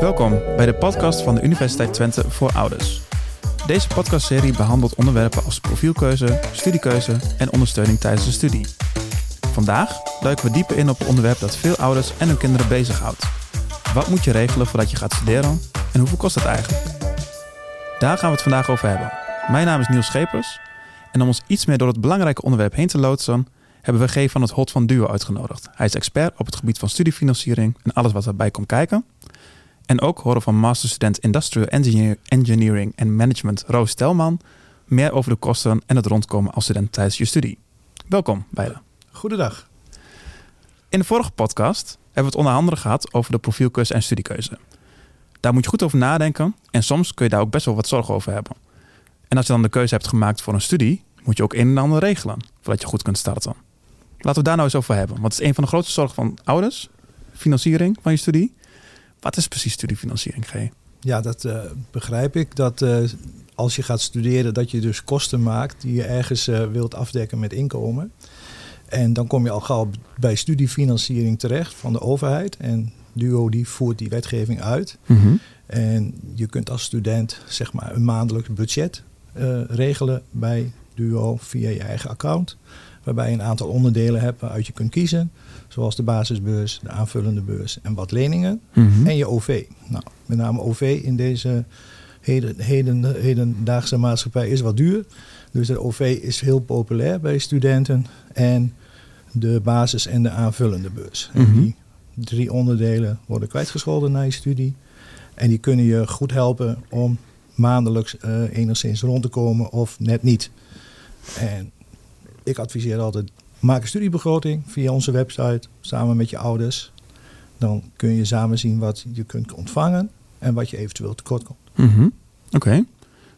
Welkom bij de podcast van de Universiteit Twente voor Ouders. Deze podcastserie behandelt onderwerpen als profielkeuze, studiekeuze en ondersteuning tijdens de studie. Vandaag duiken we dieper in op een onderwerp dat veel ouders en hun kinderen bezighoudt. Wat moet je regelen voordat je gaat studeren en hoeveel kost het eigenlijk? Daar gaan we het vandaag over hebben. Mijn naam is Niels Schepers en om ons iets meer door het belangrijke onderwerp heen te loodsen, hebben we G van het Hot van Duo uitgenodigd. Hij is expert op het gebied van studiefinanciering en alles wat daarbij komt kijken. En ook horen van masterstudent Industrial Engineer, Engineering en Management Roos Telman meer over de kosten en het rondkomen als student tijdens je studie. Welkom beiden. Goedendag. In de vorige podcast hebben we het onder andere gehad over de profielkeuze en studiekeuze. Daar moet je goed over nadenken en soms kun je daar ook best wel wat zorgen over hebben. En als je dan de keuze hebt gemaakt voor een studie, moet je ook een en ander regelen voordat je goed kunt starten. Laten we daar nou eens over hebben. Want het is een van de grootste zorgen van ouders. Financiering van je studie. Wat is precies studiefinanciering, G? Ja, dat uh, begrijp ik. Dat uh, als je gaat studeren, dat je dus kosten maakt die je ergens uh, wilt afdekken met inkomen. En dan kom je al gauw bij studiefinanciering terecht van de overheid. En DUO die voert die wetgeving uit. Mm -hmm. En je kunt als student zeg maar een maandelijks budget regelen bij DUO via je eigen account. Waarbij je een aantal onderdelen hebt waaruit je kunt kiezen. Zoals de basisbeurs, de aanvullende beurs en wat leningen. Mm -hmm. En je OV. Nou, met name OV in deze heden, heden, hedendaagse maatschappij is wat duur. Dus de OV is heel populair bij studenten. En de basis en de aanvullende beurs. Mm -hmm. En die drie onderdelen worden kwijtgescholden na je studie. En die kunnen je goed helpen om maandelijks uh, enigszins rond te komen of net niet. En ik adviseer altijd, maak een studiebegroting via onze website samen met je ouders. Dan kun je samen zien wat je kunt ontvangen en wat je eventueel tekort komt. Mm -hmm. Oké. Okay.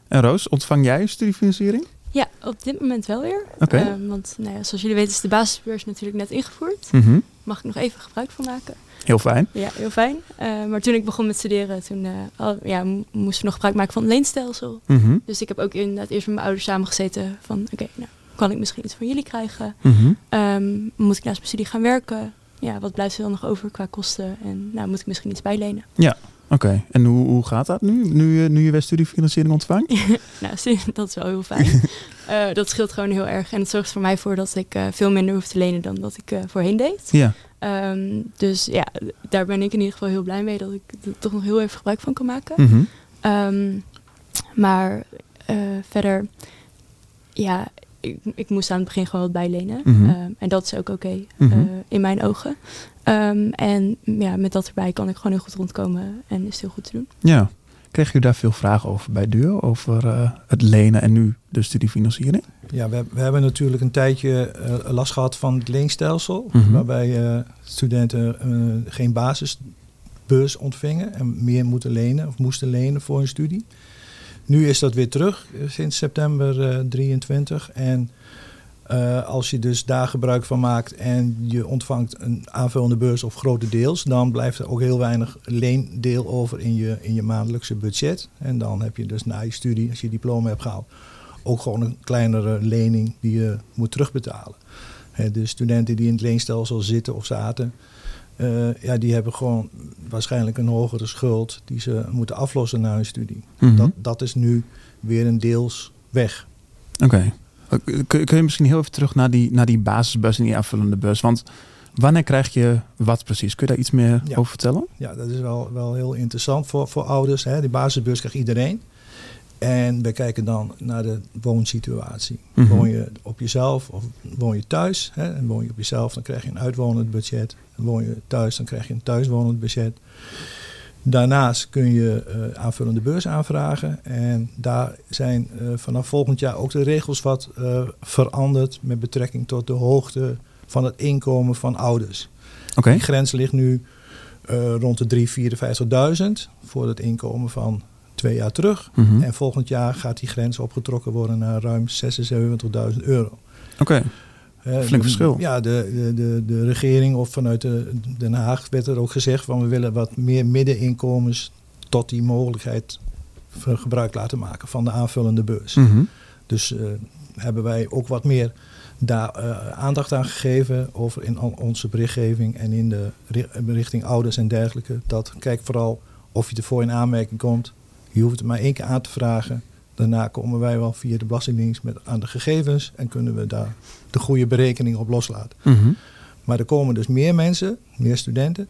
En Roos, ontvang jij studiefinanciering? Ja, op dit moment wel weer. Okay. Uh, want nou ja, zoals jullie weten is de basisbeurs natuurlijk net ingevoerd. Mm -hmm. Mag ik nog even gebruik van maken. Heel fijn. Ja, heel fijn. Uh, maar toen ik begon met studeren, toen uh, al, ja, moesten we nog gebruik maken van het leenstelsel. Mm -hmm. Dus ik heb ook inderdaad eerst met mijn ouders samengezeten van... oké, okay, nou, kan ik misschien iets van jullie krijgen? Mm -hmm. um, moet ik naast mijn studie gaan werken? Ja, wat blijft er dan nog over qua kosten? En nou, moet ik misschien iets bijlenen? Ja, oké. Okay. En hoe, hoe gaat dat nu, nu, nu je weer studiefinanciering ontvangt? nou, dat is wel heel fijn. uh, dat scheelt gewoon heel erg. En het zorgt voor mij voor dat ik uh, veel minder hoef te lenen dan dat ik uh, voorheen deed. Ja. Um, dus ja, daar ben ik in ieder geval heel blij mee dat ik er toch nog heel even gebruik van kan maken. Mm -hmm. um, maar verder, ja, ik, ik, moest aan het begin gewoon wat bijlenen. Mhm. Mm -hmm. um, en dat is ook oké okay, Mhm. uh, in mijn ogen. Um, en ja, met dat erbij kan ik gewoon heel goed rondkomen en is het heel goed te doen. Ja. Kreeg u daar veel vragen over bij Duo? Over uh, het lenen en nu de studiefinanciering? Ja, we, we hebben natuurlijk een tijdje uh, last gehad van het leenstelsel. Mhm. Waarbij uh, studenten geen basisbeurs ontvingen en meer moeten lenen of moesten lenen voor hun studie. Nu is dat weer terug sinds september uh, 23. En uh, als je dus daar gebruik van maakt en je ontvangt een aanvullende beurs of grote deels, dan blijft er ook heel weinig leendeel over in je, in je maandelijkse budget. En dan heb je dus na je studie, als je diploma hebt gehaald, ook gewoon een kleinere lening die je moet terugbetalen. De studenten die in het leenstelsel zitten of zaten, uh, ja, die hebben gewoon waarschijnlijk een hogere schuld die ze moeten aflossen na hun studie. Mhm. Mm -hmm. dat, dat is nu weer een deels weg. Oké. Okay. Kun, kun je misschien heel even terug naar die, naar die basisbus en die aanvullende bus? Want wanneer krijg je wat precies? Kun je daar iets meer ja. over vertellen? Ja, dat is wel, wel heel interessant voor, voor ouders. Hè. Die basisbus krijgt iedereen. En we kijken dan naar de woonsituatie. Mm -hmm. Woon je op jezelf of woon je thuis? Hè? En woon je op jezelf, dan krijg je een uitwonend budget. En woon je thuis, dan krijg je een thuiswonend budget. Daarnaast kun je uh, aanvullende beurs aanvragen. En daar zijn uh, vanaf volgend jaar ook de regels wat uh, veranderd met betrekking tot de hoogte van het inkomen van ouders. Okay. Die grens ligt nu rond de 354.000 voor het inkomen van twee jaar terug. Mhm. Mm -hmm. En volgend jaar gaat die grens opgetrokken worden naar ruim 76.000 euro. Oké. Okay. Uh, Flink verschil. Ja, de, de, de, de regering of vanuit de, Den Haag werd er ook gezegd van we willen wat meer middeninkomens tot die mogelijkheid gebruik laten maken van de aanvullende beurs. Mm -hmm. Dus uh, hebben wij ook wat meer daar eh, aandacht aan gegeven over in on- onze berichtgeving en in de ri- richting ouders en dergelijke. Dat kijk vooral of je ervoor in aanmerking komt. Je hoeft het maar één keer aan te vragen. Daarna komen wij wel via de Belastingdienst met aan de gegevens en kunnen we daar de goede berekening op loslaten. Mhm. Maar er komen dus meer mensen, meer studenten,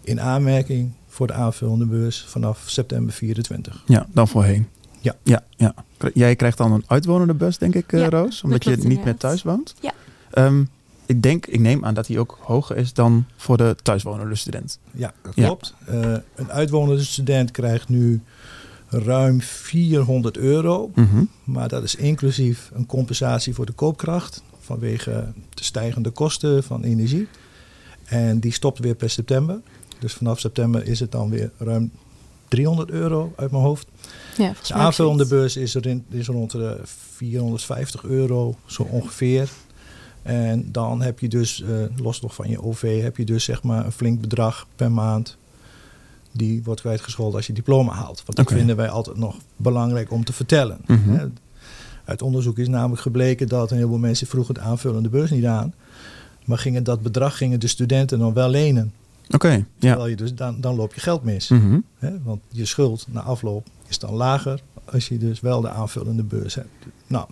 in aanmerking voor de aanvullende beurs vanaf september 24. Ja, dan voorheen. Ja. ja, ja. Jij krijgt dan een uitwonende bus, denk ik, eh, Ja, Roos? Omdat dat je niet meer thuis woont? Ja. Ehm, ik denk, ik neem aan dat die ook hoger is dan voor de thuiswonende student. Ja, dat Ja. klopt. Eh, een uitwonende student krijgt nu ruim 400 euro. Mhm. Maar dat is inclusief een compensatie voor de koopkracht vanwege de stijgende kosten van energie. En die stopt weer per september. Dus vanaf september is het dan weer ruim 300 euro uit mijn hoofd. Ja, De aanvullende beurs is, er in, is rond de 450 euro, zo ongeveer. En dan heb je dus, eh, los nog van je OV, heb je dus zeg maar een flink bedrag per maand. Die wordt kwijtgescholden als je diploma haalt. Want dat vinden wij altijd nog belangrijk om te vertellen. Mhm. Uit onderzoek is namelijk gebleken dat een heleboel mensen vroegen de aanvullende beurs niet aan. Maar gingen dat bedrag gingen de studenten dan wel lenen. Oké, ja. Terwijl je dus, dan, dan loop je geld mis. Mhm. Want je schuld na afloop is dan lager als je dus wel de aanvullende beurs hebt. Nou,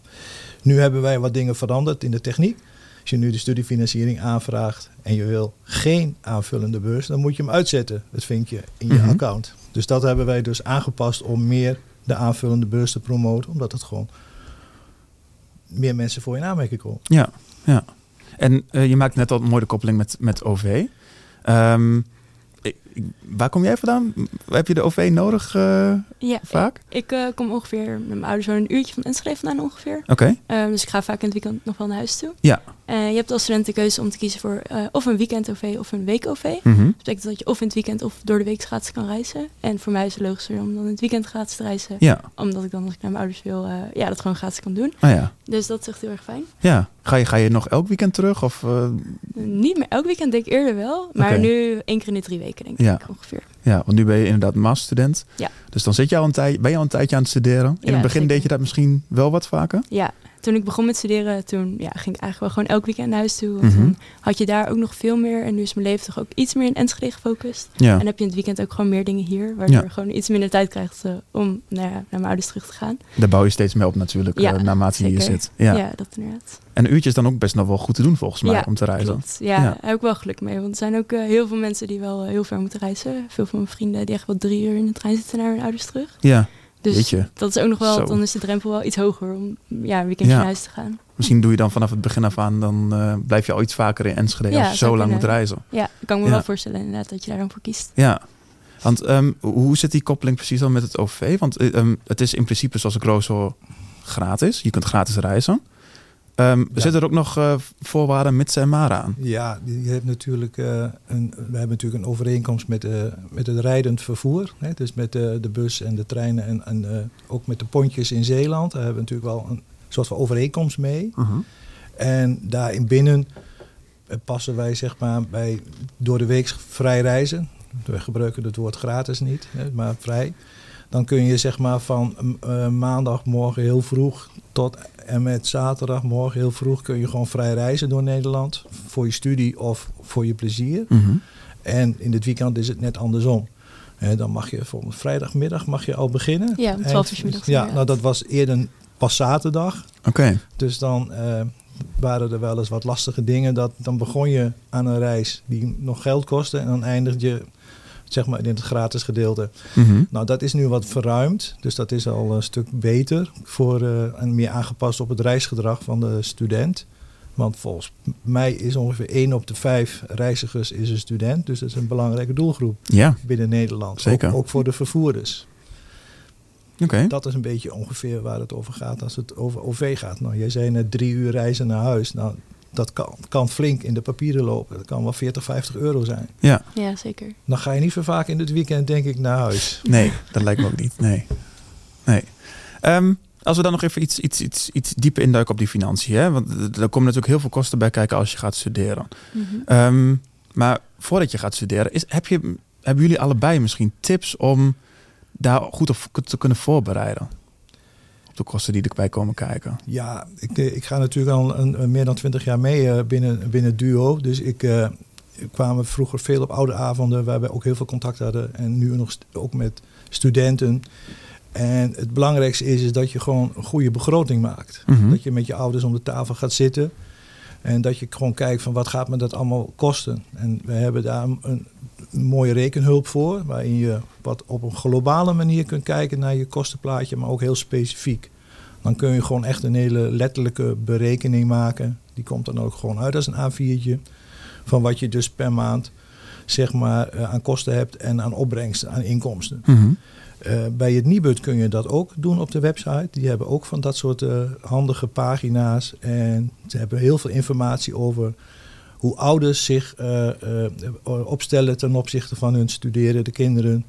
nu hebben wij wat dingen veranderd in de techniek. Als je nu de studiefinanciering aanvraagt en je wil geen aanvullende beurs, dan moet je hem uitzetten, het vinkje in je Mhm. account. Dus dat hebben wij dus aangepast om meer de aanvullende beurs te promoten, omdat het gewoon meer mensen voor je in aanmerking komen. Ja, ja. En eh, je maakt net al een mooie koppeling met, met OV. Ehm, ik- waar kom jij vandaan? Heb je de OV nodig eh, Ja, vaak? ik eh, kom ongeveer met mijn ouders zo'n een uurtje van Enschede vandaan ongeveer. Oké, Eh, dus ik ga vaak in het weekend nog wel naar huis toe. ja. Eh, je hebt als student de keuze om te kiezen voor of een weekend-OV of een week-OV. Mhm. Dat betekent dat je of in het weekend of door de week gratis kan reizen. En voor mij is het logischer om dan in het weekend gratis te reizen. Ja, Omdat ik dan als ik naar mijn ouders wil, ja, dat gewoon gratis kan doen. oh ja. Dus dat is echt heel erg fijn. ja. Ga, je, ga je nog elk weekend terug? Of, Niet meer elk weekend, denk ik eerder wel. Maar nu één keer in de drie weken, denk Ja. ik ongeveer. ja, want nu ben je inderdaad masterstudent. Ja. Dus dan zit je al een tijd, ben je al een tijdje aan het studeren. In Ja, het begin zeker. deed je dat misschien wel wat vaker? Ja, toen ik begon met studeren, toen ja, ging ik eigenlijk wel gewoon elk weekend naar huis toe. Mhm. dan had je daar ook nog veel meer. En nu is mijn leven toch ook iets meer in Enschede gefocust. Ja. En heb je in het weekend ook gewoon meer dingen hier. Waardoor je gewoon iets minder tijd krijgt eh, om naar, naar mijn ouders terug te gaan. Daar bouw je steeds meer op natuurlijk, eh, naarmate je hier zit. Ja. Ja, dat inderdaad. En een uurtje is dan ook best nog wel goed te doen volgens mij, Ja, om te reizen. Klopt. Ja, Ja. heb ik wel geluk mee. Want er zijn ook eh, heel veel mensen die wel eh, heel ver moeten reizen. Veel van mijn vrienden die echt wel drie uur in de trein zitten naar hun ouders terug. Ja, Dus dat is ook nog wel, Zo. dan is de drempel wel iets hoger om ja, een weekendje Ja. naar huis te gaan. misschien doe je dan vanaf het begin af aan, dan eh, blijf je al iets vaker in Enschede Ja, als je zo lang moet reizen. Ja, ik kan me wel voorstellen inderdaad dat je daar dan voor kiest. Ja, want ehm, hoe zit die koppeling precies dan met het OV? Want ehm, het is in principe, zoals ik roos hoor, gratis. Je kunt gratis reizen. Ehm Ja. Zitten er ook nog eh, voorwaarden mits en maar aan? Ja, je hebt natuurlijk eh, een, we hebben natuurlijk een overeenkomst met, eh, met het rijdend vervoer. Hè? Dus met de, de bus en de treinen en, en ook met de pontjes in Zeeland. Daar hebben we natuurlijk wel een soort van overeenkomst mee. En daarin binnen passen wij zeg maar bij door de week vrij reizen. We gebruiken het woord gratis niet, hè, maar vrij. Dan kun je zeg maar van maandagmorgen heel vroeg tot en met zaterdagmorgen heel vroeg kun je gewoon vrij reizen door Nederland. Voor je studie of voor je plezier. Mhm. En in het weekend is het net andersom. Hè, dan mag je bijvoorbeeld vrijdagmiddag mag je al beginnen. Ja, om 12 uur 's middags Ja, nou dat was eerder pas zaterdag. Oké, Dus dan eh, waren er wel eens wat lastige dingen. Dat, dan begon je aan een reis die nog geld kostte. En dan eindig je zeg maar in het gratis gedeelte. Mhm. Nou, dat is nu wat verruimd. Dus dat is al een stuk beter. Voor, eh, en meer aangepast op het reisgedrag van de student. Want volgens mij is ongeveer 1 op de 5 reizigers is een student. Dus dat is een belangrijke doelgroep ja, binnen Nederland. Zeker. Ook, ook voor de vervoerders. oké. Dat is een beetje ongeveer waar het over gaat als het over OV gaat. Nou, jij zei net drie uur reizen naar huis. Nou, dat kan, kan flink in de papieren lopen. Dat kan wel 40, 50 euro zijn. Ja, Ja, zeker. Dan ga je niet zo vaak in het weekend, denk ik, naar huis. nee, dat lijkt me ook niet. Nee. nee. Ehm, als we dan nog even iets, iets, iets, iets dieper induiken op die financiën. Hè? Want er komen natuurlijk heel veel kosten bij kijken als je gaat studeren. Mhm. Ehm, maar voordat je gaat studeren, is, heb je, hebben jullie allebei misschien tips om daar goed op te kunnen voorbereiden? Op de kosten die erbij komen kijken? Ja, ik, ik ga natuurlijk al een, meer dan twintig jaar mee binnen, binnen Duo. Dus ik, uh, kwamen vroeger veel op oude avonden waar we ook heel veel contact hadden. En nu nog ook met studenten. En het belangrijkste is, is dat je gewoon een goede begroting maakt. Mhm. Dat je met je ouders om de tafel gaat zitten. En dat je gewoon kijkt van wat gaat me dat allemaal kosten. En we hebben daar een, mooie rekenhulp voor. Waarin je wat op een globale manier kunt kijken naar je kostenplaatje. Maar ook heel specifiek. Dan kun je gewoon echt een hele letterlijke berekening maken. Die komt dan ook gewoon uit als een A4'tje. Van wat je dus per maand zeg maar, eh, aan kosten hebt en aan opbrengsten, aan inkomsten. Mhm. Uh, bij het Nibud kun je dat ook doen op de website. Die hebben ook van dat soort uh, handige pagina's. En ze hebben heel veel informatie over hoe ouders zich uh, opstellen ten opzichte van hun studeren, de kinderen.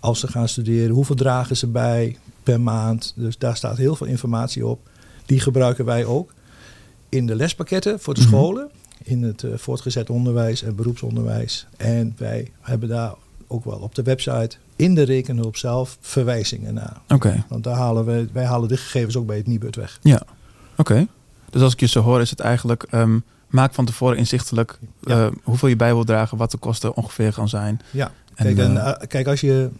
Als ze gaan studeren, hoeveel dragen ze bij per maand. Dus daar staat heel veel informatie op. Die gebruiken wij ook in de lespakketten voor de Mhm. scholen. In het voortgezet onderwijs en beroepsonderwijs. En wij hebben daar ook wel op de website in de rekenhulp zelf verwijzingen naar. Oké. Want daar halen we, wij halen de gegevens ook bij het Nibud weg. Oké. Dus als ik je zo hoor, is het eigenlijk um, maak van tevoren inzichtelijk Ja. uh, hoeveel je bij wil dragen, wat de kosten ongeveer gaan zijn. Ja, En, kijk, en, eh, uh, kijk als je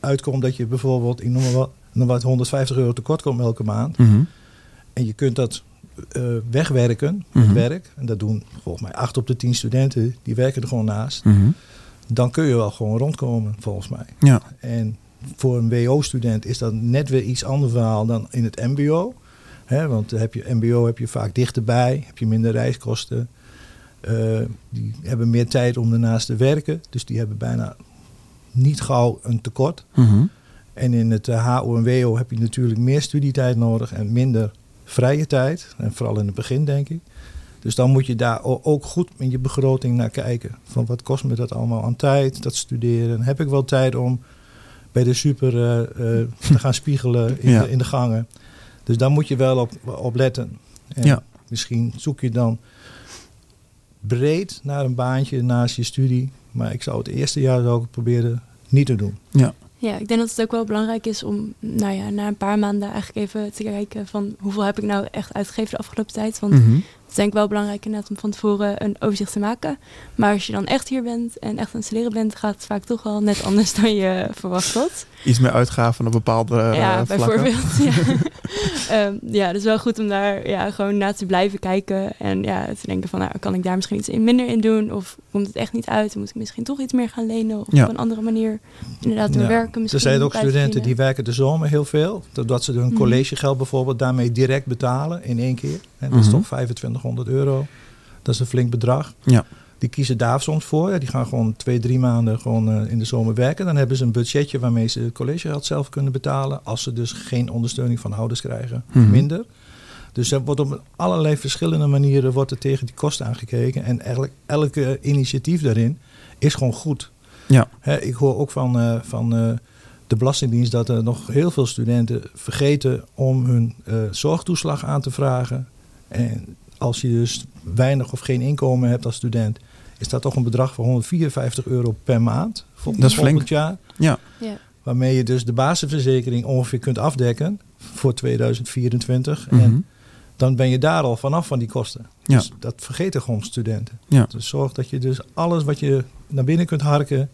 uitkomt dat je bijvoorbeeld, ik noem maar wat, wat 150 euro tekort komt elke maand. mhm. En je kunt dat uh, wegwerken, met Mhm. werk. En dat doen volgens mij 8 op de 10 studenten, die werken er gewoon naast. Mhm. Dan kun je wel gewoon rondkomen, volgens mij. Ja. En voor een WO-student is dat net weer iets ander verhaal dan in het MBO. Hè, want heb je MBO heb je vaak dichterbij, heb je minder reiskosten. Uh, die hebben meer tijd om daarnaast te werken. Dus die hebben bijna niet gauw een tekort. Mhm. En in het HO en WO heb je natuurlijk meer studietijd nodig en minder vrije tijd. En vooral in het begin, denk ik. Dus dan moet je daar ook goed in je begroting naar kijken. Van wat kost me dat allemaal aan tijd, dat studeren? Heb ik wel tijd om bij de super uh, uh, te gaan spiegelen in, Ja. de, in de gangen? Dus daar moet je wel op, op letten. En Ja. misschien zoek je dan breed naar een baantje naast je studie. Maar ik zou het eerste jaar zou ik het proberen niet te doen. Ja, ik denk dat het ook wel belangrijk is om nou ja, na een paar maanden eigenlijk even te kijken van hoeveel heb ik nou echt uitgegeven de afgelopen tijd. Want Mhm. Is denk ik wel belangrijk inderdaad om van tevoren een overzicht te maken. Maar als je dan echt hier bent en echt aan het studeren bent, gaat het vaak toch wel net anders dan je verwacht had. Iets meer uitgaven op bepaalde uh, ja, vlakken. bijvoorbeeld. ja. um, ja, dus wel goed om daar ja, gewoon naar te blijven kijken. En ja, te denken van, nou, kan ik daar misschien iets in minder in doen? Of komt het echt niet uit? Dan moet ik misschien toch iets meer gaan lenen? Of Ja. op een andere manier inderdaad Ja. werken misschien. Er zijn ook studenten verdienen. die werken de zomer heel veel. Doordat ze hun Mhm. collegegeld bijvoorbeeld daarmee direct betalen in één keer. En dat is Mhm. toch 2500 euro. Dat is een flink bedrag. Ja. Die kiezen daar soms voor. Ja, Die gaan gewoon twee, drie maanden gewoon eh, in de zomer werken. Dan hebben ze een budgetje waarmee ze het collegegeld zelf kunnen betalen. Als ze dus geen ondersteuning van ouders krijgen. Mhm. Minder. Dus er wordt op allerlei verschillende manieren wordt er tegen die kosten aangekeken. En eigenlijk elke initiatief daarin is gewoon goed. Ja. Hè, ik hoor ook van, eh, van eh, de Belastingdienst dat er nog heel veel studenten vergeten om hun zorgtoeslag aan te vragen. En als je dus weinig of geen inkomen hebt als student, is dat toch een bedrag van 154 euro per maand. Vol, Dat is flink. volgend jaar. Ja. Waarmee je dus de basisverzekering ongeveer kunt afdekken voor 2024. Mhm. En dan ben je daar al vanaf van die kosten. Ja. Dus dat vergeten gewoon studenten. Ja. Dus zorg dat je dus alles wat je naar binnen kunt harken,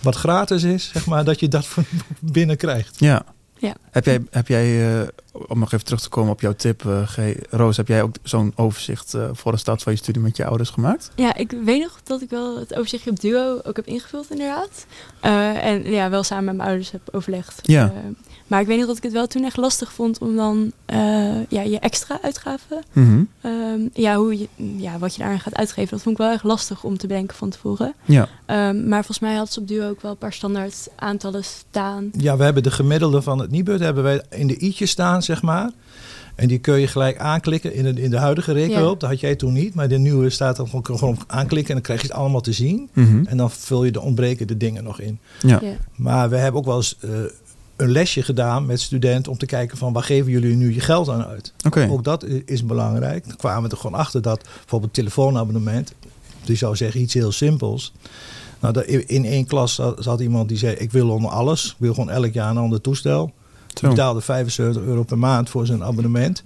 wat gratis is, zeg maar, dat je dat van binnen krijgt. Ja. Ja. Heb jij, heb jij uh, om nog even terug te komen op jouw tip, uh, G. Roos, heb jij ook zo'n overzicht uh, voor de start van je studie met je ouders gemaakt? Ja, ik weet nog dat ik wel het overzichtje op Duo ook heb ingevuld inderdaad. Uh, en ja, wel samen met mijn ouders heb overlegd. Ja. Uh, maar ik weet nog dat ik het wel toen echt lastig vond om dan uh, ja, je extra uitgaven. Mm -hmm. um, ja, hoe je, ja, wat je daaraan gaat uitgeven, dat vond ik wel erg lastig om te bedenken van tevoren. Ja. Um, maar volgens mij had ze op Duo ook wel een paar standaard aantallen staan. Ja, we hebben de gemiddelde van het Nibud hebben wij in de i'tjes staan, zeg maar. En die kun je gelijk aanklikken in de, in de huidige rekenhulp. Ja. Dat had jij toen niet. Maar de nieuwe staat dan gewoon, gewoon aanklikken en dan krijg je het allemaal te zien. Mm -hmm. En dan vul je de ontbrekende dingen nog in. Ja. Ja. Maar we hebben ook wel eens uh, een lesje gedaan met studenten om te kijken van waar geven jullie nu je geld aan uit. Okay. Ook dat is belangrijk. Dan kwamen we er gewoon achter dat bijvoorbeeld telefoonabonnement, die zou zeggen iets heel simpels. Nou, in één klas zat, zat iemand die zei: Ik wil onder alles, ik wil gewoon elk jaar een ander toestel. Die betaalde 75 euro per maand voor zijn abonnement.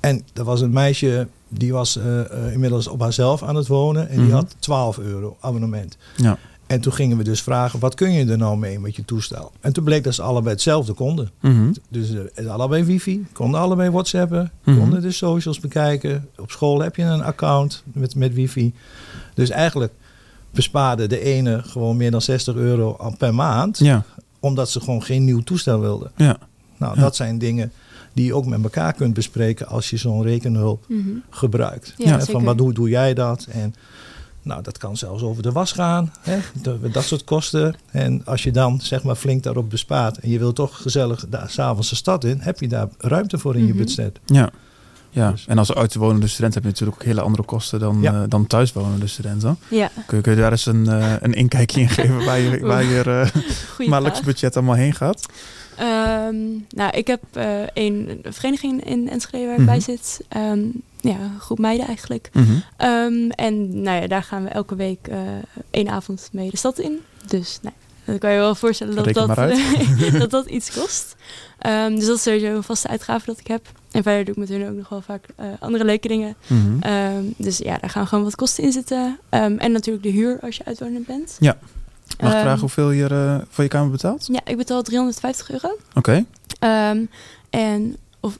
En er was een meisje, die was eh, eh, inmiddels op haarzelf aan het wonen. En die Mhm. had 12 euro abonnement. Ja. En toen gingen we dus vragen, wat kun je er nou mee met je toestel? En toen bleek dat ze allebei hetzelfde konden. Mhm. Dus eh, allebei wifi, konden allebei whatsappen, Mhm. konden de socials bekijken. Op school heb je een account met, met wifi. Dus eigenlijk bespaarde de ene gewoon meer dan 60 euro per maand. Ja. Omdat ze gewoon geen nieuw toestel wilden. Ja. Nou, Ja. dat zijn dingen die je ook met elkaar kunt bespreken als je zo'n rekenhulp Mhm. gebruikt. Ja, Hè, van wat doe, doe jij dat? En nou, dat kan zelfs over de was gaan. Hè? Dat, dat soort kosten. En als je dan zeg maar flink daarop bespaart en je wil toch gezellig daar s'avonds de stad in, heb je daar ruimte voor in je Mhm. budget. Ja. Ja, Dus- en als uitwonende student heb je natuurlijk ook hele andere kosten dan, Ja. eh, dan thuiswonende studenten. Ja, Kun je, kun je daar eens een, eh, een inkijkje in geven waar je, waar je eh, maandelijks vraag. budget allemaal heen gaat? Ehm, nou, ik heb eh, een vereniging in Enschede waar ik Mhm. bij zit. Ehm, ja, een groep meiden eigenlijk. Mhm. Ehm, en nou ja, daar gaan we elke week eh één avond mee de stad in. Dus nou, dan kan je wel voorstellen dat dat, dat dat iets kost. Ehm, dus dat is sowieso een vaste uitgave dat ik heb. En verder doe ik met hun ook nog wel vaak eh, andere leuke dingen. Mhm. Ehm, dus ja, daar gaan gewoon wat kosten in zitten. Ehm, en natuurlijk de huur als je uitwonend bent. Ja. Mag ik vragen hoeveel je eh, voor je kamer betaalt? Ja, ik betaal 350 euro. Oké. En of,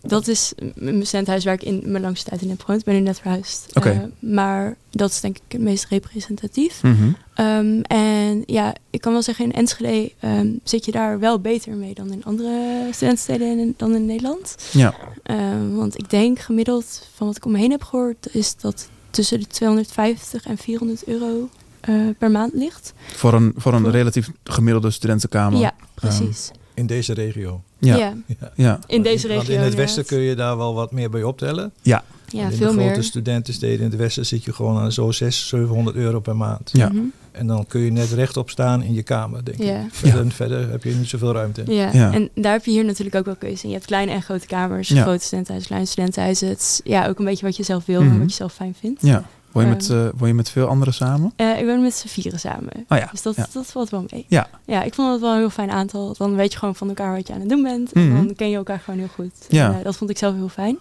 dat is mijn studenthuis waar ik in mijn langste tijd in heb gewoond. Ik ben nu net verhuisd. Eh, maar dat is denk ik het meest representatief. Mhm. Ehm, en ja, ik kan wel zeggen, in Enschede ehm, zit je daar wel beter mee dan in andere studentensteden in, dan in Nederland. Ja. Ehm, want ik denk gemiddeld, van wat ik om me heen heb gehoord, is dat tussen de 250 en 400 euro eh, per maand ligt. Voor een, voor een Voor- relatief gemiddelde studentenkamer. Ja, precies. In deze regio. Ja. ja. Ja. Ja. in deze regio. Want in het westen kun je daar wel wat meer bij optellen. Ja, in veel de grote meer. studentensteden in het westen zit je gewoon aan zo'n 600, 700 euro per maand. Ja. Mhm. En dan kun je net rechtop staan in je kamer, denk ik. Ja. Verder, verder heb je niet zoveel ruimte. Ja. Ja. en daar heb je hier natuurlijk ook wel keuze in. Je hebt kleine en grote kamers, Ja. grote studentenhuizen, kleine studentenhuizen. Het is ja, ook een beetje wat je zelf wil Mhm. en wat je zelf fijn vindt. ja. Woon je, met, woon je met veel anderen samen? Eh, ik woon met z'n vieren samen. Oh ja. Dus dat, ja. dat valt wel mee. Ja. ja, ik vond het wel een heel fijn aantal. Dan weet je gewoon van elkaar wat je aan het doen bent. Mhm. En dan ken je elkaar gewoon heel goed. Ja. En, eh, dat vond ik zelf heel fijn.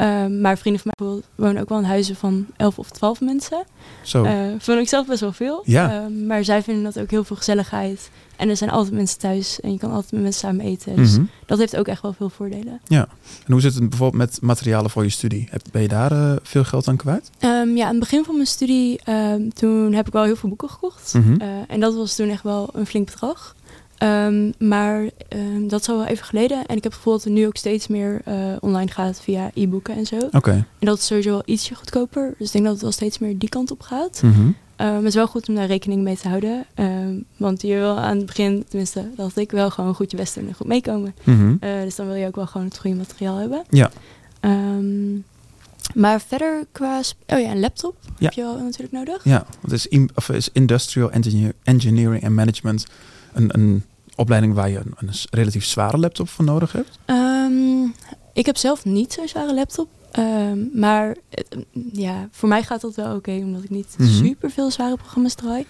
Ehm, maar vrienden van mij wonen ook wel in huizen van 11 of 12 mensen. Zo. Eh vond ik zelf best wel veel. Ja. Ehm, maar zij vinden dat ook heel veel gezelligheid. En er zijn altijd mensen thuis en je kan altijd met mensen samen eten. Dus Mhm. dat heeft ook echt wel veel voordelen. En hoe zit het bijvoorbeeld met materialen voor je studie? Heb, ben je daar eh, veel geld aan kwijt? Ehm, ja, aan het begin van mijn studie, toen heb ik wel heel veel boeken gekocht. Mhm. Eh, en dat was toen echt wel een flink bedrag. Ehm, maar ehm, dat is al wel even geleden. En ik heb het gevoel dat er nu ook steeds meer eh, online gaat via e-boeken en zo. Oké. En dat is sowieso wel ietsje goedkoper. Dus ik denk dat het wel steeds meer die kant op gaat. Mhm. Ehm, het is wel goed om daar rekening mee te houden. Want je wil aan het begin, tenminste, dat ik wel gewoon goed je best doen en goed meekomen. Eh, dus dan wil je ook wel gewoon het goede materiaal hebben. Ja. Maar verder qua... Oh ja, een laptop Ja. heb je wel natuurlijk nodig. Ja, want is, in- of is Industrial Engineer, Engineering and Management een, een opleiding waar je een, relatief zware laptop voor nodig hebt? Ehm, ik heb zelf niet zo'n zware laptop. Ehm, maar eh, ja, voor mij gaat dat wel oké, omdat ik niet Mhm. super veel zware programma's draai.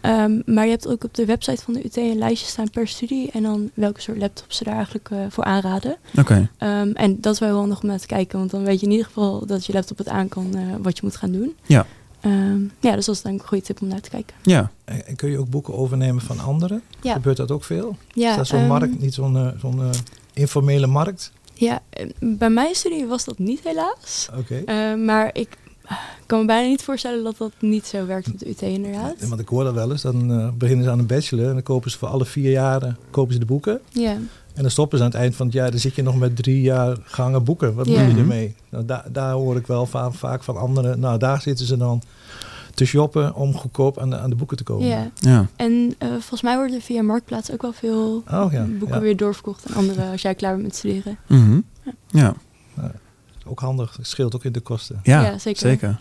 Ehm, maar je hebt ook op de website van de UT een lijstje staan per studie en dan welke soort laptops ze daar eigenlijk eh, voor aanraden. Oké. Ehm, en dat is wel handig om naar te kijken, want dan weet je in ieder geval dat je laptop het aan kan eh, wat je moet gaan doen. Ja. Ehm, ja, dus dat is denk ik een goede tip om naar te kijken. Ja. En, kun je ook boeken overnemen van anderen? Ja. Gebeurt dat ook veel? Ja, is dat zo'n ehm, markt, niet zo'n eh, zo'n eh, informele markt? Ja, eh, bij mijn studie was dat niet helaas. Oké. Eh, maar ik kan me bijna niet voorstellen dat dat niet zo werkt met de UT inderdaad. Ja, Want ik hoor dat wel eens. Dan beginnen ze aan een bachelor en dan kopen ze voor alle vier jaren kopen ze de boeken. Ja, En dan stoppen ze aan het eind van het jaar. Dan zit je nog met drie jaar gangen boeken. Wat Ja. moet je Mhm. ermee? Nou, daar, daar hoor ik wel va- vaak van anderen. Nou, daar zitten ze dan te shoppen om goedkoop aan de, aan de boeken te komen. ja. Ja. En eh, volgens mij worden er via Marktplaats ook wel veel Oh ja, boeken ja. weer doorverkocht aan anderen als jij klaar bent met studeren. Mhm. Ja. ook handig. Het scheelt ook in de kosten. Ja, Ja, zeker. zeker.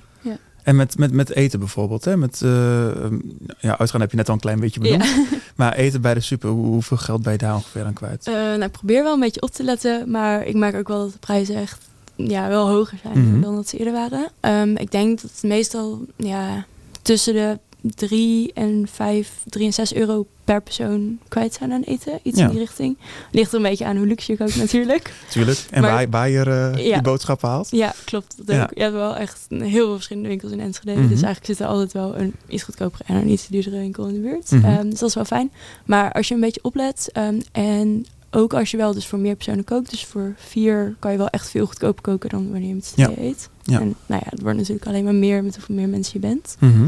En met, met, met eten bijvoorbeeld. Hè? Met, eh, um, ja, uitgaan heb je net al een klein beetje benoemd. Ja. Maar eten bij de super, hoe- hoeveel geld ben je daar ongeveer aan kwijt? Eh, nou, ik probeer wel een beetje op te letten, maar ik merk ook wel dat de prijzen echt ja, wel hoger zijn Mhm. dan dat ze eerder waren. Ehm, ik denk dat het meestal ja, tussen de drie en vijf, drie en zes euro per persoon kwijt zijn aan eten. Iets Ja. in die richting. Ligt er een beetje aan hoe luxe je koopt natuurlijk. Tuurlijk. En Maar- waar, waar je eh, Ja. die boodschappen haalt. Ja, klopt. Dat Ja. ook. Je hebt wel echt heel veel verschillende winkels in Enschede. Mhm. Dus eigenlijk zit er altijd wel een iets goedkopere en een iets duurdere winkel in de buurt. Mhm. Ehm, dus dat is wel fijn. Maar als je een beetje oplet ehm, en ook als je wel dus voor meer personen kookt. Dus voor vier kan je wel echt veel goedkoper koken dan wanneer je met z'n Ja. eet. Ja. En nou ja, het wordt natuurlijk alleen maar meer met hoeveel meer mensen je bent. Mhm.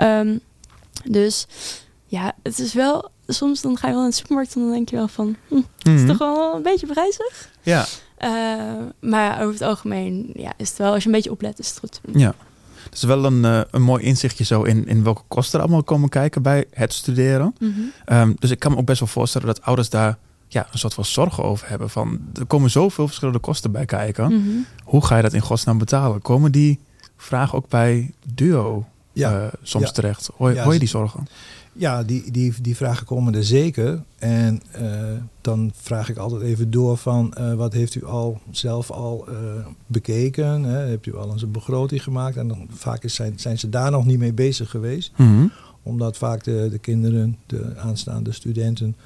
Ehm, dus ja, het is wel... Soms dan ga je wel in de supermarkt en dan denk je wel van... Hm, het is Mhm. toch wel een beetje prijzig. Ja. Eh, maar over het algemeen ja, is het wel... Als je een beetje oplet is het goed. Ja. Het is wel een, eh, een mooi inzichtje zo in, in welke kosten er allemaal komen kijken bij het studeren. Mhm. Ehm, dus ik kan me ook best wel voorstellen dat ouders daar ja, een soort van zorgen over hebben. Van, er komen zoveel verschillende kosten bij kijken. Mhm. Hoe ga je dat in godsnaam betalen? Komen die vragen ook bij Duo Ja, eh, soms Ja. terecht? Hoor, je die zorgen? ja die, die, die vragen komen er zeker. En eh, dan vraag ik altijd even door van eh, wat heeft u al zelf al bekeken? Hè? Hebt u al eens een begroting gemaakt? En dan vaak is, zijn, zijn ze daar nog niet mee bezig geweest. Mhm. Omdat vaak de, de kinderen, de aanstaande studenten,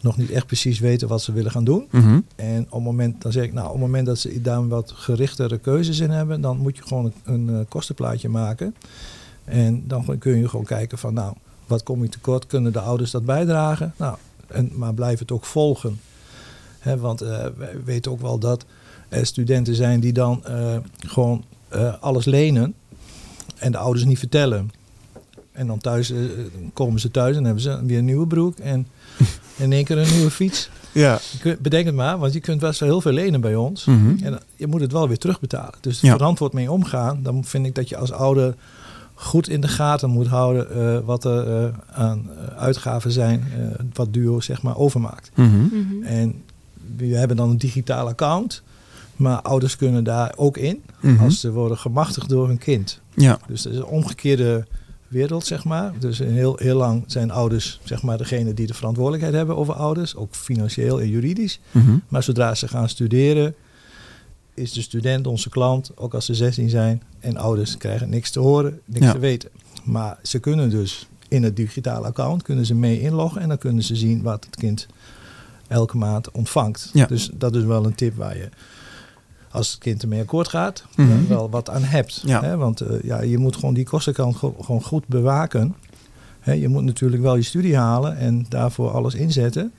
nog niet echt precies weten wat ze willen gaan doen. Mhm. En op het moment, dan zeg ik, nou, op het moment dat ze daar wat gerichtere keuzes in hebben, dan moet je gewoon een, een kostenplaatje maken. En dan kun je gewoon kijken van, nou, wat kom je tekort? Kunnen de ouders dat bijdragen? Nou, en, maar blijf het ook volgen. Want eh, wij weten ook wel dat er studenten zijn die dan eh, gewoon eh, alles lenen en de ouders niet vertellen. En dan thuis komen ze thuis en hebben ze weer een nieuwe broek en in één keer een nieuwe fiets. Ja. Bedenk het maar, want je kunt best wel heel veel lenen bij ons. Mhm. En je moet het wel weer terugbetalen. Dus Ja. verantwoord mee omgaan. Dan vind ik dat je als ouder goed in de gaten moet houden eh, wat er eh, aan uitgaven zijn, eh, wat Duo zeg maar overmaakt. Mhm. Mhm. En we hebben dan een digitaal account, maar ouders kunnen daar ook in Mhm. als ze worden gemachtigd door hun kind. Ja. Dus dat is een omgekeerde wereld, zeg maar. Dus heel, heel lang zijn ouders, zeg maar, degene die de verantwoordelijkheid hebben over ouders, ook financieel en juridisch. Mhm. Maar zodra ze gaan studeren, is de student onze klant, ook als ze 16 zijn. En ouders krijgen niks te horen, niks Ja. te weten. Maar ze kunnen dus in het digitale account kunnen ze mee inloggen en dan kunnen ze zien wat het kind elke maand ontvangt. Ja. Dus dat is wel een tip waar je, als het kind ermee akkoord gaat, Mhm. wel wat aan hebt. Ja. Hè? Want eh, ja, je moet gewoon die kostenkant go- gewoon goed bewaken. Hè, je moet natuurlijk wel je studie halen en daarvoor alles inzetten.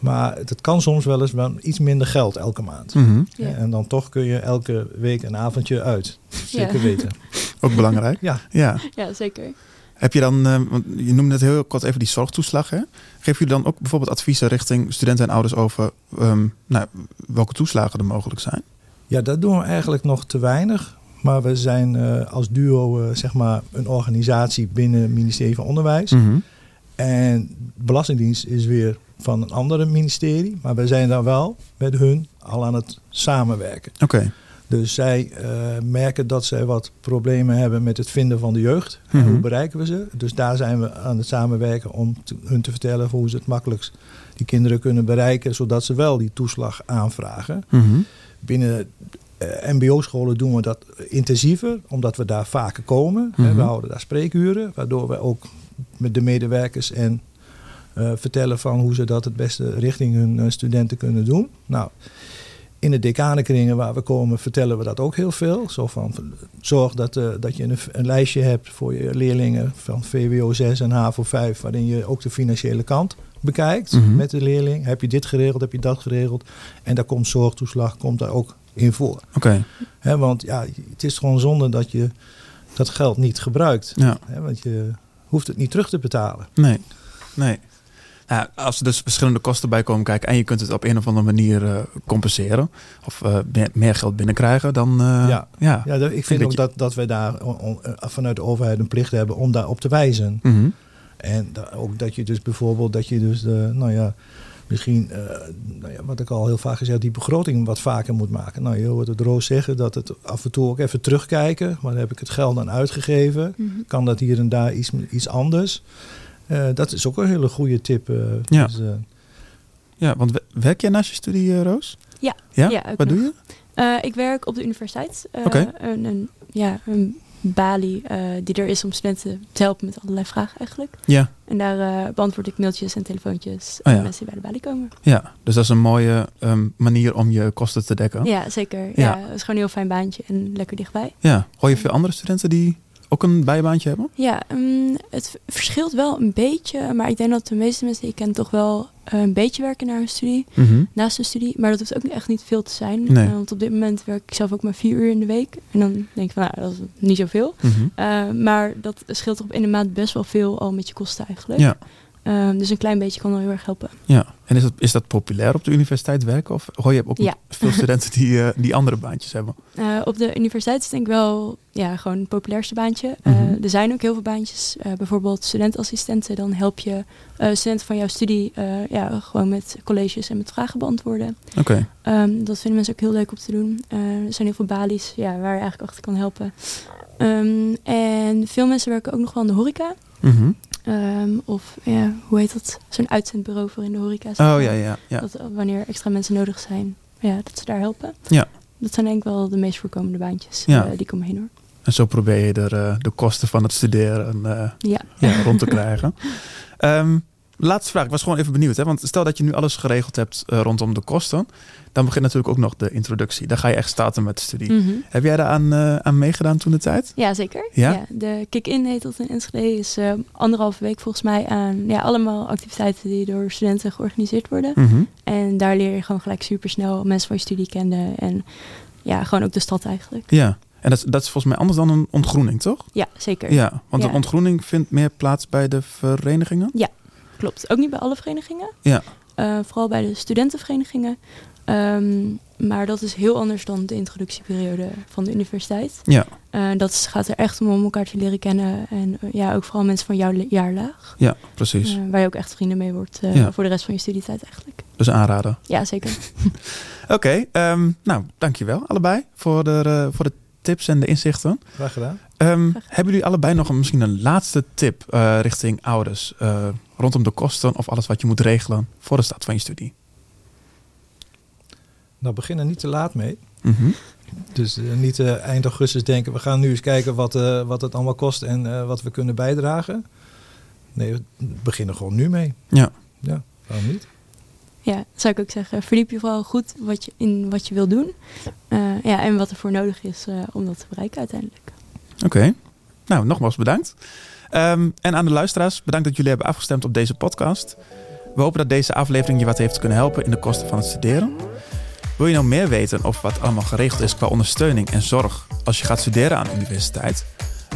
Maar het kan soms wel eens wel iets minder geld elke maand. Mhm. Ja. En dan toch kun je elke week een avondje uit. Zeker Ja. weten. Ook belangrijk. Ja, Ja. ja, zeker. Heb je dan, eh, want je noemde net heel kort even die zorgtoeslag. Hè? Geef je dan ook bijvoorbeeld adviezen richting studenten en ouders over ehm, nou, welke toeslagen er mogelijk zijn? ja, dat doen we eigenlijk nog te weinig. Maar we zijn eh, als duo eh, zeg maar een organisatie binnen het ministerie van Onderwijs. Mhm. En de Belastingdienst is weer van een andere ministerie. Maar wij zijn daar wel met hun al aan het samenwerken. Oké. Dus zij eh, merken dat zij wat problemen hebben met het vinden van de jeugd. En Mhm. hoe bereiken we ze? Dus daar zijn we aan het samenwerken om te- hun te vertellen hoe ze het makkelijkst die kinderen kunnen bereiken, zodat ze wel die toeslag aanvragen. Mhm. Binnen eh, MBO-scholen doen we dat intensiever, omdat we daar vaker komen. Mhm. We houden daar spreekuren, waardoor we ook met de medewerkers en eh, vertellen van hoe ze dat het beste richting hun eh, studenten kunnen doen. Nou, in de decanenkringen waar we komen vertellen we dat ook heel veel. Zo van, zorg dat, eh, dat je een, een lijstje hebt voor je leerlingen van VWO 6 en HAVO 5, waarin je ook de financiële kant bekijkt Mhm. met de leerling. Heb je dit geregeld, heb je dat geregeld? En daar komt zorgtoeslag komt daar ook in voor. Oké. Want ja, het is gewoon zonde dat je dat geld niet gebruikt. Ja. Want je hoeft het niet terug te betalen. Nee. Nee. Nou, als er dus verschillende kosten bij komen kijken en je kunt het op een of andere manier eh, compenseren of eh, meer, meer geld binnenkrijgen, dan eh, Ja. ja. Ja, ik vind ook je- dat, dat wij daar on- on- eh, vanuit de overheid een plicht hebben om daarop te wijzen. Mhm. En da- ook dat je dus bijvoorbeeld, dat je dus, de, nou ja, misschien, eh, nou ja, wat ik al heel vaak gezegd, die begroting wat vaker moet maken. Nou, je hoort het Roos zeggen dat het af en toe ook even terugkijken. Waar heb ik het geld aan uitgegeven? Mhm. Kan dat hier en daar iets, iets anders? Eh, dat is ook een hele goede tip. eh, Ja. dus, eh, Ja, want we- werk jij naast je studie, Roos? Ja. Ja? Wat nog. doe je? Eh, ik werk op de universiteit. Eh, Oké. een, een, ja, een balie eh, die er is om studenten te helpen met allerlei vragen eigenlijk. Ja, En daar eh, beantwoord ik mailtjes en telefoontjes Oh ja. mensen die bij de balie komen. ja. Dus dat is een mooie ehm, manier om je kosten te dekken. Ja, zeker. Ja. Ja. het is gewoon een heel fijn baantje en lekker dichtbij. Ja. Hoor je veel andere studenten die ook een bijbaantje hebben? Ja, mm, het verschilt wel een beetje, maar ik denk dat de meeste mensen die ik ken toch wel eh, een beetje werken naar hun studie, Mhm. naast hun studie. Maar dat hoeft ook echt niet veel te zijn. Nee. Eh, want op dit moment werk ik zelf ook maar vier uur in de week. En dan denk ik van, nou, dat is niet zoveel. Uh, maar dat scheelt toch in de maand best wel veel al met je kosten eigenlijk. Ja. Um, dus een klein beetje kan wel heel erg helpen. Ja, en is dat, is dat populair op de universiteit werken? Of hoor je ook Ja. veel studenten die, eh, die andere baantjes hebben? Uh, op de universiteit is het denk ik wel ja, gewoon het populairste baantje. Uh, Mhm. er zijn ook heel veel baantjes. Bijvoorbeeld studentassistenten. Dan help je studenten van jouw studie ja, gewoon met colleges en met vragen beantwoorden. Oké. Um, dat vinden mensen ook heel leuk om te doen. Er zijn heel veel balies ja, waar je eigenlijk achter kan helpen. Um, en veel mensen werken ook nog wel in de horeca. Mhm. Um, of ja, hoe heet dat? Zo'n uitzendbureau voor in de horeca. Oh ja, ja. ja. Dat, wanneer extra mensen nodig zijn, ja, dat ze daar helpen. Ja. Dat zijn denk ik wel de meest voorkomende baantjes Ja. uh, die komen heen hoor. En zo probeer je er uh, de kosten van het studeren uh, Ja. ja, rond te krijgen. um, laatste vraag, ik was gewoon even benieuwd. Hè? Want stel dat je nu alles geregeld hebt uh, rondom de kosten. Dan begint natuurlijk ook nog de introductie. Dan ga je echt starten met de studie. Mm -hmm. Heb jij daar aan, uh, aan meegedaan toen de tijd? Ja, zeker. Ja? ja de kick-in heet dat in Enschede. Is uh, anderhalve week volgens mij aan ja, allemaal activiteiten die door studenten georganiseerd worden. Mm -hmm. En daar leer je gewoon gelijk super snel mensen van je studie kennen. En ja, gewoon ook de stad eigenlijk. Ja. En dat, dat is volgens mij anders dan een ontgroening, toch? Ja, zeker. Ja, want ja. een ontgroening vindt meer plaats bij de verenigingen? Ja, klopt. Ook niet bij alle verenigingen. Ja. Uh, vooral bij de studentenverenigingen. Um, maar dat is heel anders dan de introductieperiode van de universiteit. Ja. Uh, dat gaat er echt om om elkaar te leren kennen. En uh, ja, ook vooral mensen van jouw jaarlaag. Ja, precies. waar je ook echt vrienden mee wordt ja. voor de rest van je studietijd eigenlijk. Dus aanraden. Ja, zeker. Oké, okay, um, nou, dankjewel allebei voor de, voor de tips en de inzichten. Graag gedaan. Um, hebben jullie allebei nog een, misschien een laatste tip uh, richting ouders uh, rondom de kosten of alles wat je moet regelen voor de start van je studie? Nou, begin er niet te laat mee. Mm -hmm. Dus uh, niet eind augustus denken, we gaan nu eens kijken wat, wat het allemaal kost en wat we kunnen bijdragen. Nee, begin er gewoon nu mee. Ja. Ja, waarom niet? Ja, zou ik ook zeggen. Verdiep je vooral goed wat je, in wat je wil doen. Uh, ja, en wat er voor nodig is uh, om dat te bereiken uiteindelijk. Oké. Okay. Nou, nogmaals bedankt. Um, en aan de luisteraars, bedankt dat jullie hebben afgestemd op deze podcast. We hopen dat deze aflevering je wat heeft kunnen helpen in de kosten van het studeren. Wil je nou meer weten over wat allemaal geregeld is qua ondersteuning en zorg als je gaat studeren aan de universiteit?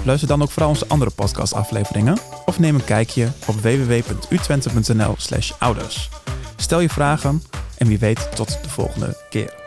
Luister dan ook vooral onze andere podcastafleveringen of neem een kijkje op www.utwente.nl/ouders. Stel je vragen en wie weet tot de volgende keer.